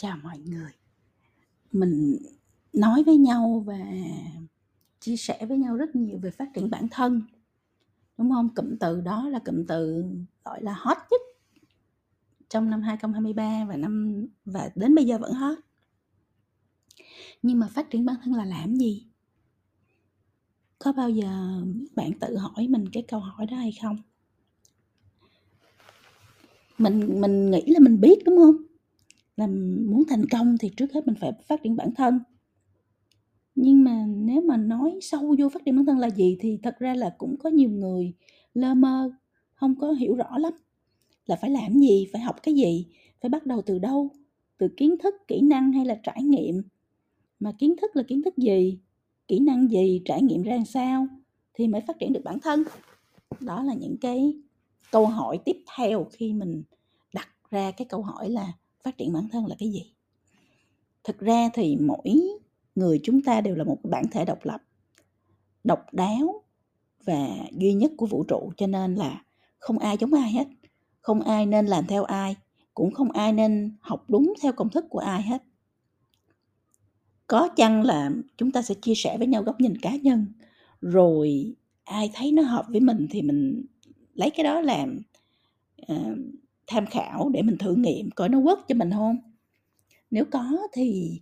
Chào mọi người. Mình nói với nhau và chia sẻ với nhau rất nhiều về phát triển bản thân. Đúng không? Cụm từ đó là cụm từ gọi là hot nhất trong năm 2023 và năm, và đến bây giờ vẫn hot. Nhưng mà phát triển bản thân là làm gì? Có bao giờ bạn tự hỏi mình cái câu hỏi đó hay không? Mình mình nghĩ là mình biết, đúng không? Là muốn thành công thì trước hết mình phải phát triển bản thân. Nhưng mà nếu mà nói sâu vô phát triển bản thân là gì thì thật ra là cũng có nhiều người lơ mơ, không có hiểu rõ lắm. Là phải làm gì, phải học cái gì, phải bắt đầu từ đâu, từ kiến thức, kỹ năng hay là trải nghiệm. Mà kiến thức là kiến thức gì, kỹ năng gì, trải nghiệm ra làm sao thì mới phát triển được bản thân. Đó là những cái câu hỏi tiếp theo khi mình đặt ra cái câu hỏi là phát triển bản thân là cái gì. Thực ra thì mỗi người chúng ta đều là một bản thể độc lập, độc đáo và duy nhất của vũ trụ cho nên là không ai giống ai hết, không ai nên làm theo ai, cũng không ai nên học đúng theo công thức của ai hết. Có chăng là chúng ta sẽ chia sẻ với nhau góc nhìn cá nhân, rồi ai thấy nó hợp với mình thì mình lấy cái đó làm uh, tham khảo để mình thử nghiệm coi nó quất cho mình không? Nếu có thì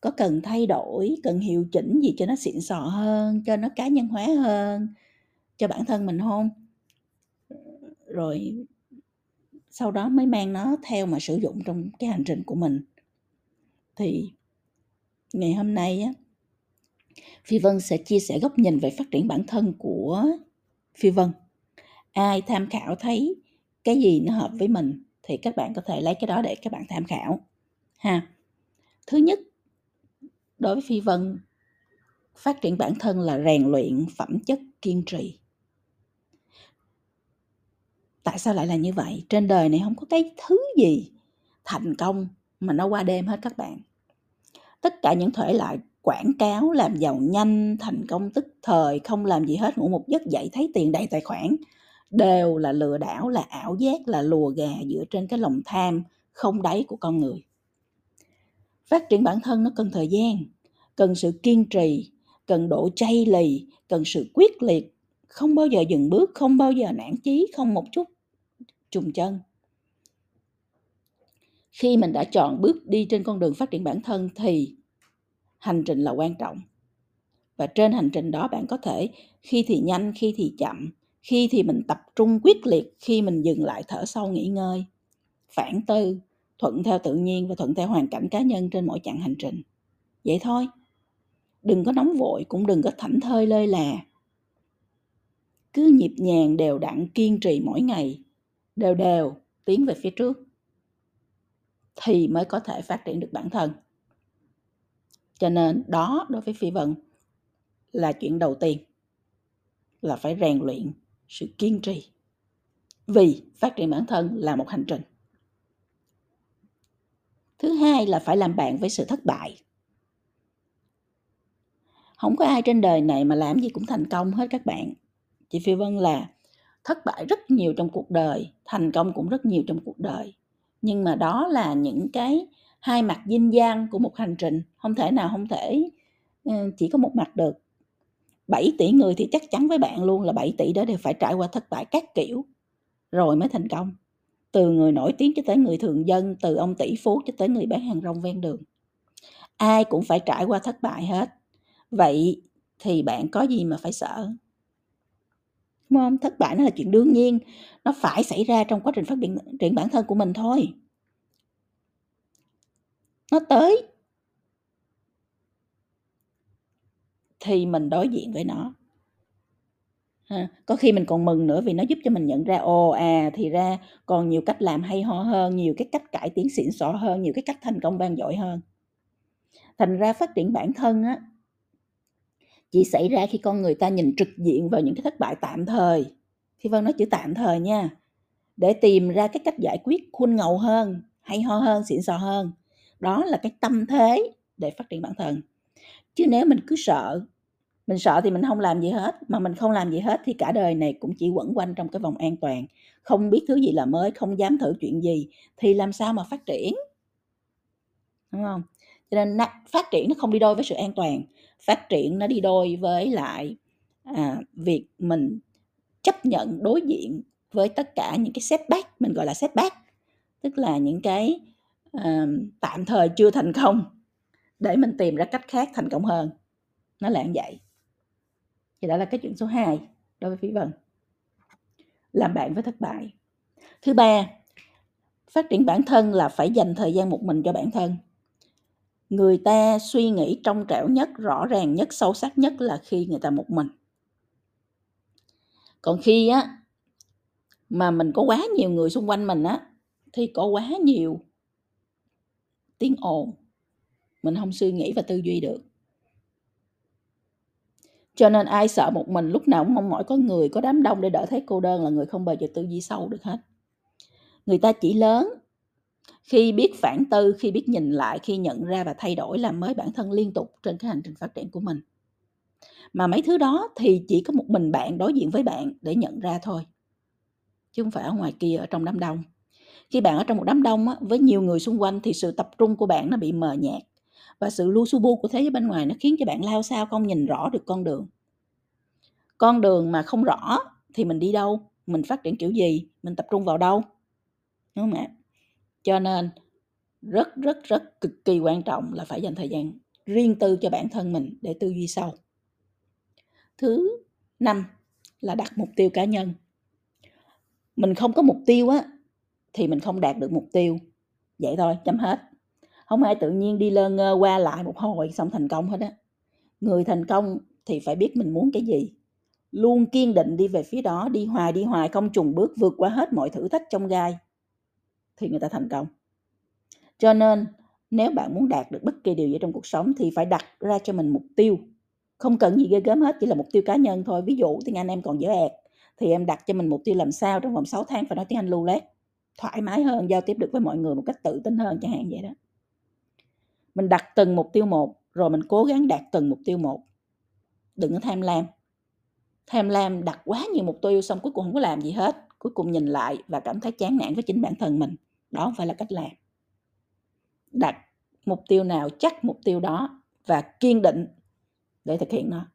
có cần thay đổi, cần hiệu chỉnh gì cho nó xịn sò hơn, cho nó cá nhân hóa hơn cho bản thân mình không? Rồi sau đó mới mang nó theo mà sử dụng trong cái hành trình của mình. Thì ngày hôm nay á, phi vân sẽ chia sẻ góc nhìn về phát triển bản thân của phi vân. Ai tham khảo thấy cái gì nó hợp với mình thì các bạn có thể lấy cái đó để các bạn tham khảo, ha. Thứ nhất, đối với phi vân, phát triển bản thân là rèn luyện phẩm chất kiên trì. Tại sao lại là như vậy? Trên đời này không có cái thứ gì thành công mà nó qua đêm hết các bạn. Tất cả những thể loại quảng cáo làm giàu nhanh, thành công tức thời, không làm gì hết, ngủ một giấc dậy thấy tiền đầy tài khoản đều là lừa đảo, là ảo giác, là lùa gà dựa trên cái lòng tham không đáy của con người. Phát triển bản thân nó cần thời gian, cần sự kiên trì, cần độ chay lì, cần sự quyết liệt, không bao giờ dừng bước, không bao giờ nản chí, không một chút trùng chân. Khi mình đã chọn bước đi trên con đường phát triển bản thân thì hành trình là quan trọng. Và trên hành trình đó bạn có thể khi thì nhanh, khi thì chậm khi thì mình tập trung quyết liệt khi mình dừng lại thở sâu nghỉ ngơi. Phản tư, thuận theo tự nhiên và thuận theo hoàn cảnh cá nhân trên mỗi chặng hành trình. Vậy thôi. Đừng có nóng vội, cũng đừng có thảnh thơi lơi là. Cứ nhịp nhàng đều đặn kiên trì mỗi ngày. Đều đều, tiến về phía trước. Thì mới có thể phát triển được bản thân. Cho nên đó, đối với phi vân, là chuyện đầu tiên. Là phải rèn luyện sự kiên trì. Vì phát triển bản thân là một hành trình. Thứ hai là phải làm bạn với sự thất bại. Không có ai trên đời này mà làm gì cũng thành công hết các bạn. Chị phi vân là thất bại rất nhiều trong cuộc đời, thành công cũng rất nhiều trong cuộc đời. Nhưng mà đó là những cái hai mặt dinh dang của một hành trình. Không thể nào không thể ừ, chỉ có một mặt được. 7 tỷ người thì chắc chắn với bạn luôn là 7 tỷ đó đều phải trải qua thất bại các kiểu rồi mới thành công. Từ người nổi tiếng cho tới người thường dân, từ ông tỷ phú cho tới người bán hàng rong ven đường. Ai cũng phải trải qua thất bại hết. Vậy thì bạn có gì mà phải sợ? Đúng không? Thất bại nó là chuyện đương nhiên, nó phải xảy ra trong quá trình phát triển bản thân của mình thôi. Nó tới thì mình đối diện với nó. Ha. có khi mình còn mừng nữa vì nó giúp cho mình nhận ra, ồ à thì ra còn nhiều cách làm hay ho hơn, nhiều cái cách cải tiến xịn sò hơn, nhiều cái cách thành công vang dội hơn. Thành ra phát triển bản thân á, chỉ xảy ra khi con người ta nhìn trực diện vào những cái thất bại tạm thời. Thì vân nói chữ tạm thời nha. Để tìm ra cái cách giải quyết khuôn ngầu hơn, hay ho hơn, xịn sò hơn. Đó là cái tâm thế để phát triển bản thân. Chứ nếu mình cứ sợ mình sợ thì mình không làm gì hết mà mình không làm gì hết thì cả đời này cũng chỉ quẩn quanh trong cái vòng an toàn. Không biết thứ gì là mới không dám thử chuyện gì thì làm sao mà phát triển? Đúng không? Cho nên phát triển nó không đi đôi với sự an toàn phát triển nó đi đôi với lại à, việc mình chấp nhận đối diện với tất cả những cái setback mình gọi là setback tức là những cái à, tạm thời chưa thành công để mình tìm ra cách khác thành công hơn. Nó là như vậy thì đó là cái chuyện số 2 đối với phí vân. Làm bạn với thất bại. Thứ ba, phát triển bản thân là phải dành thời gian một mình cho bản thân. Người ta suy nghĩ trong trẻo nhất, rõ ràng nhất, sâu sắc nhất là khi người ta một mình. Còn khi á, mà mình có quá nhiều người xung quanh mình á, thì có quá nhiều tiếng ồn. Mình không suy nghĩ và tư duy được cho nên ai sợ một mình lúc nào cũng mong mỏi có người có đám đông để đỡ thấy cô đơn là người không bao giờ tư duy sâu được hết. Người ta chỉ lớn. Khi biết phản tư khi biết nhìn lại khi nhận ra và thay đổi làm mới bản thân liên tục trên cái hành trình phát triển của mình. Mà mấy thứ đó thì chỉ có một mình bạn đối diện với bạn để nhận ra thôi chứ không phải ở ngoài kia ở trong đám đông. Khi bạn ở trong một đám đông á, với nhiều người xung quanh thì sự tập trung của bạn nó bị mờ nhạt và sự lu su bu của thế giới bên ngoài nó khiến cho bạn lao sao không nhìn rõ được con đường. Con đường mà không rõ thì mình đi đâu? Mình phát triển kiểu gì? Mình tập trung vào đâu? Đúng không ạ? Cho nên rất rất rất cực kỳ quan trọng là phải dành thời gian riêng tư cho bản thân mình để tư duy sâu. Thứ năm là đặt mục tiêu cá nhân. Mình không có mục tiêu á, thì mình không đạt được mục tiêu. Vậy thôi, chấm hết không ai tự nhiên đi lơ ngơ qua lại một hồi xong thành công hết á. Người thành công thì phải biết mình muốn cái gì. Luôn kiên định đi về phía đó, đi hoài đi hoài, không trùng bước vượt qua hết mọi thử thách trong gai thì người ta thành công. Cho nên, nếu bạn muốn đạt được bất kỳ điều gì trong cuộc sống thì phải đặt ra cho mình mục tiêu. Không cần gì ghê gớm hết, chỉ là mục tiêu cá nhân thôi. Ví dụ, tiếng anh em còn dở ẹt, thì em đặt cho mình mục tiêu làm sao trong vòng 6 tháng phải nói tiếng anh lưu lét thoải mái hơn, giao tiếp được với mọi người một cách tự tin hơn chẳng hạn vậy đó mình đặt từng mục tiêu một, rồi mình cố gắng đạt từng mục tiêu một. Đừng có tham lam. Tham lam đặt quá nhiều mục tiêu xong cuối cùng không có làm gì hết, cuối cùng nhìn lại và cảm thấy chán nản với chính bản thân mình. Đó không phải là cách làm. Đặt mục tiêu nào, chắc mục tiêu đó và kiên định để thực hiện nó.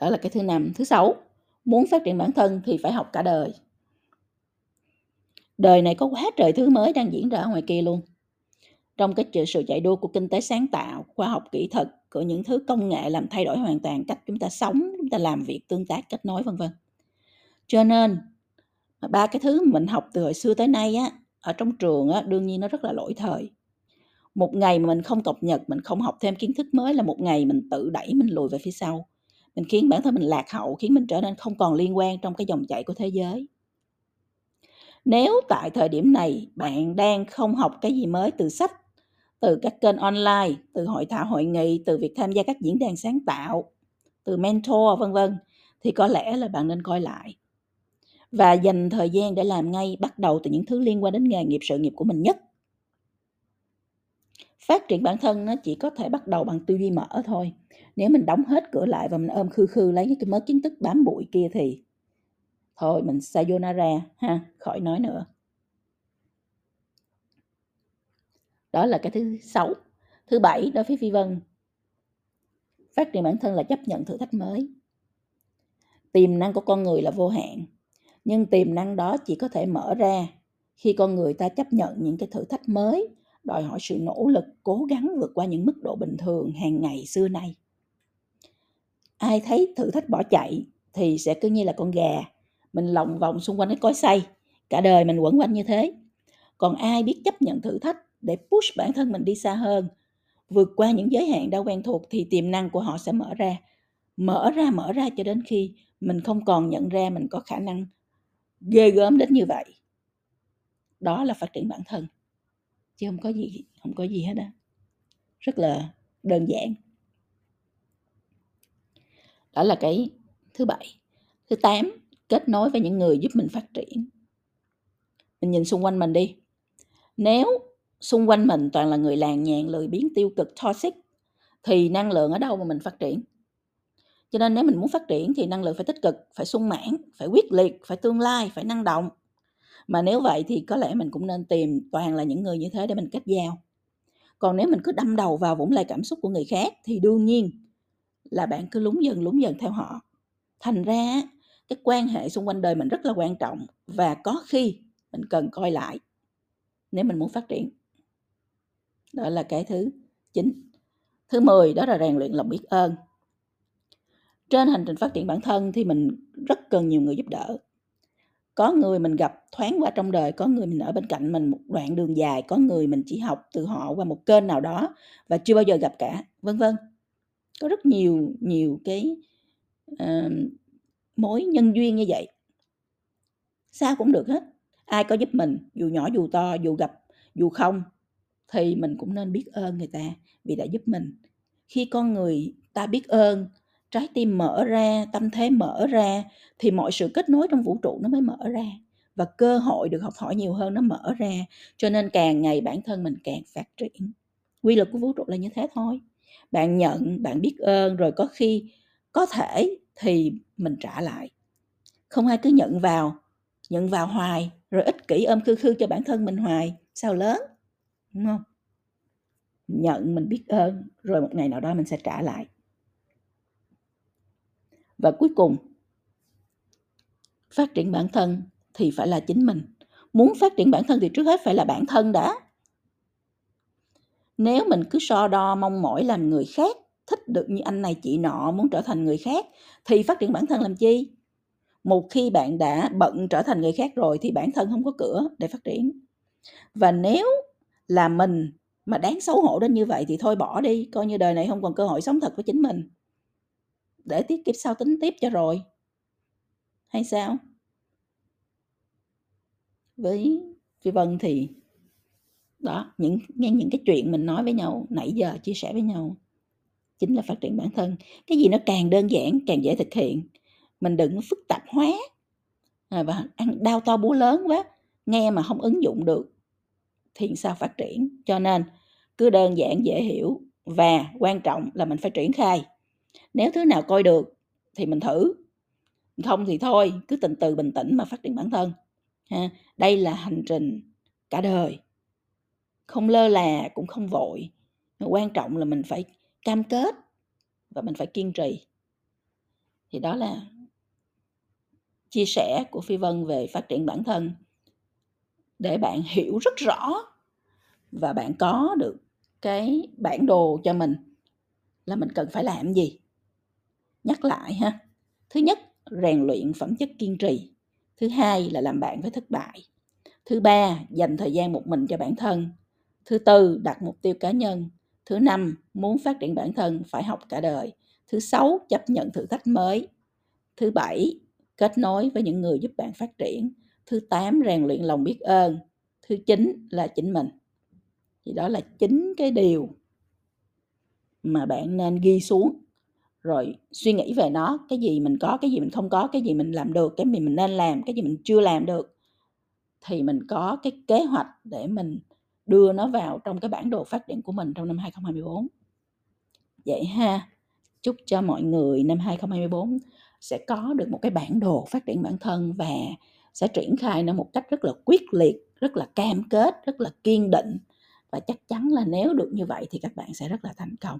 Đó là cái thứ năm. Thứ sáu, muốn phát triển bản thân thì phải học cả đời. Đời này có quá trời thứ mới đang diễn ra ở ngoài kia luôn trong cái sự chạy đua của kinh tế sáng tạo, khoa học kỹ thuật, của những thứ công nghệ làm thay đổi hoàn toàn cách chúng ta sống, chúng ta làm việc tương tác, kết nối, vân vân. Cho nên ba cái thứ mình học từ hồi xưa tới nay á, ở trong trường á, đương nhiên nó rất là lỗi thời. Một ngày mà mình không cập nhật, mình không học thêm kiến thức mới là một ngày mình tự đẩy mình lùi về phía sau. Mình khiến bản thân mình lạc hậu, khiến mình trở nên không còn liên quan trong cái dòng chảy của thế giới. Nếu tại thời điểm này bạn đang không học cái gì mới từ sách từ các kênh online, từ hội thảo, hội nghị, từ việc tham gia các diễn đàn sáng tạo, từ mentor, vân vân. Thì có lẽ là bạn nên coi lại. Và dành thời gian để làm ngay, bắt đầu từ những thứ liên quan đến nghề nghiệp, sự nghiệp của mình nhất. Phát triển bản thân nó chỉ có thể bắt đầu bằng tư duy mở thôi. Nếu mình đóng hết cửa lại và mình ôm khư khư lấy những cái mớ kiến thức bám bụi kia thì thôi, mình sayonara ha, khỏi nói nữa. Đó là cái thứ sáu. Thứ bảy đối với phi vân. Phát triển bản thân là chấp nhận thử thách mới. Tiềm năng của con người là vô hạn, nhưng tiềm năng đó chỉ có thể mở ra khi con người ta chấp nhận những cái thử thách mới, đòi hỏi sự nỗ lực, cố gắng vượt qua những mức độ bình thường hàng ngày xưa nay. Ai thấy thử thách bỏ chạy thì sẽ cứ như là con gà, mình lòng vòng xung quanh cái cối xay, cả đời mình quẩn quanh như thế. Còn ai biết chấp nhận thử thách để push bản thân mình đi xa hơn. Vượt qua những giới hạn đã quen thuộc thì tiềm năng của họ sẽ mở ra. Mở ra mở ra cho đến khi mình không còn nhận ra mình có khả năng ghê gớm đến như vậy. Đó là phát triển bản thân. Chứ không có gì, không có gì hết á. Rất là đơn giản. Đó là cái thứ bảy. Thứ tám, kết nối với những người giúp mình phát triển. Mình nhìn xung quanh mình đi. Nếu xung quanh mình toàn là người làng nhàn lười biếng, tiêu cực, toxic, thì năng lượng ở đâu mà mình phát triển? Cho nên nếu mình muốn phát triển thì năng lượng phải tích cực, phải sung mãn, phải quyết liệt, phải tương lai, phải năng động. Mà nếu vậy thì có lẽ mình cũng nên tìm toàn là những người như thế để mình kết giao. Còn nếu mình cứ đâm đầu vào vũng lầy cảm xúc của người khác thì đương nhiên là bạn cứ lúng dần lúng dần theo họ. Thành ra cái quan hệ xung quanh đời mình rất là quan trọng và có khi mình cần coi lại nếu mình muốn phát triển đó là cái thứ chín, thứ 10 đó là rèn luyện lòng biết ơn. Trên hành trình phát triển bản thân thì mình rất cần nhiều người giúp đỡ. Có người mình gặp thoáng qua trong đời có người mình ở bên cạnh mình một đoạn đường dài có người mình chỉ học từ họ qua một kênh nào đó và chưa bao giờ gặp cả vân vân. Có rất nhiều nhiều cái uh, mối nhân duyên như vậy. Sao cũng được hết. Ai có giúp mình dù nhỏ dù to dù gặp dù không thì mình cũng nên biết ơn người ta vì đã giúp mình. Khi con người ta biết ơn, trái tim mở ra, tâm thế mở ra, thì mọi sự kết nối trong vũ trụ nó mới mở ra và cơ hội được học hỏi nhiều hơn nó mở ra. Cho nên càng ngày bản thân mình càng phát triển. Quy luật của vũ trụ là như thế thôi. Bạn nhận, bạn biết ơn, rồi có khi có thể thì mình trả lại. Không ai cứ nhận vào nhận vào hoài, rồi ích kỷ ôm khư khư cho bản thân mình hoài. Sao lớn? Đúng không? Nhận mình biết ơn, rồi một ngày nào đó mình sẽ trả lại. Và cuối cùng, phát triển bản thân thì phải là chính mình. Muốn phát triển bản thân thì trước hết phải là bản thân đã. Nếu mình cứ so đo mong mỏi làm người khác, thích được như anh này, chị nọ, muốn trở thành người khác, thì phát triển bản thân làm chi? Một khi bạn đã bận trở thành người khác rồi thì bản thân không có cửa để phát triển. Và nếu là mình mà đáng xấu hổ đến như vậy thì thôi bỏ đi coi như đời này không còn cơ hội sống thật với chính mình. Để tiết kiếp sau tính tiếp cho rồi. Hay sao? Với phi vân thì đó những nghe những cái chuyện mình nói với nhau nãy giờ chia sẻ với nhau chính là phát triển bản thân. Cái gì nó càng đơn giản càng dễ thực hiện. Mình đừng phức tạp hóa. À, và ăn đau to búa lớn quá nghe mà không ứng dụng được thì sao phát triển. Cho nên, cứ đơn giản, dễ hiểu và quan trọng là mình phải triển khai. Nếu thứ nào coi được thì mình thử, không thì thôi, cứ từ từ bình tĩnh mà phát triển bản thân, ha. Đây là hành trình cả đời. Không lơ là, cũng không vội. Quan trọng là mình phải cam kết và mình phải kiên trì. Thì đó là chia sẻ của phi vân về phát triển bản thân để bạn hiểu rất rõ và bạn có được cái bản đồ cho mình là mình cần phải làm gì. Nhắc lại ha. Thứ nhất, rèn luyện phẩm chất kiên trì. Thứ hai là làm bạn với thất bại. Thứ ba, dành thời gian một mình cho bản thân. Thứ tư, đặt mục tiêu cá nhân. Thứ năm, muốn phát triển bản thân phải học cả đời. Thứ sáu, chấp nhận thử thách mới. Thứ bảy, kết nối với những người giúp bạn phát triển thứ tám, rèn luyện lòng biết ơn. Thứ chín là chính mình. Thì đó là chính cái điều mà bạn nên ghi xuống. Rồi suy nghĩ về nó, cái gì mình có, cái gì mình không có, cái gì mình làm được, cái gì mình nên làm, cái gì mình chưa làm được. Thì mình có cái kế hoạch để mình đưa nó vào trong cái bản đồ phát triển của mình trong năm 2024 vậy ha, chúc cho mọi người năm 2024 sẽ có được một cái bản đồ phát triển bản thân và sẽ triển khai nó một cách rất là quyết liệt, rất là cam kết, rất là kiên định. Và chắc chắn là nếu được như vậy thì các bạn sẽ rất là thành công.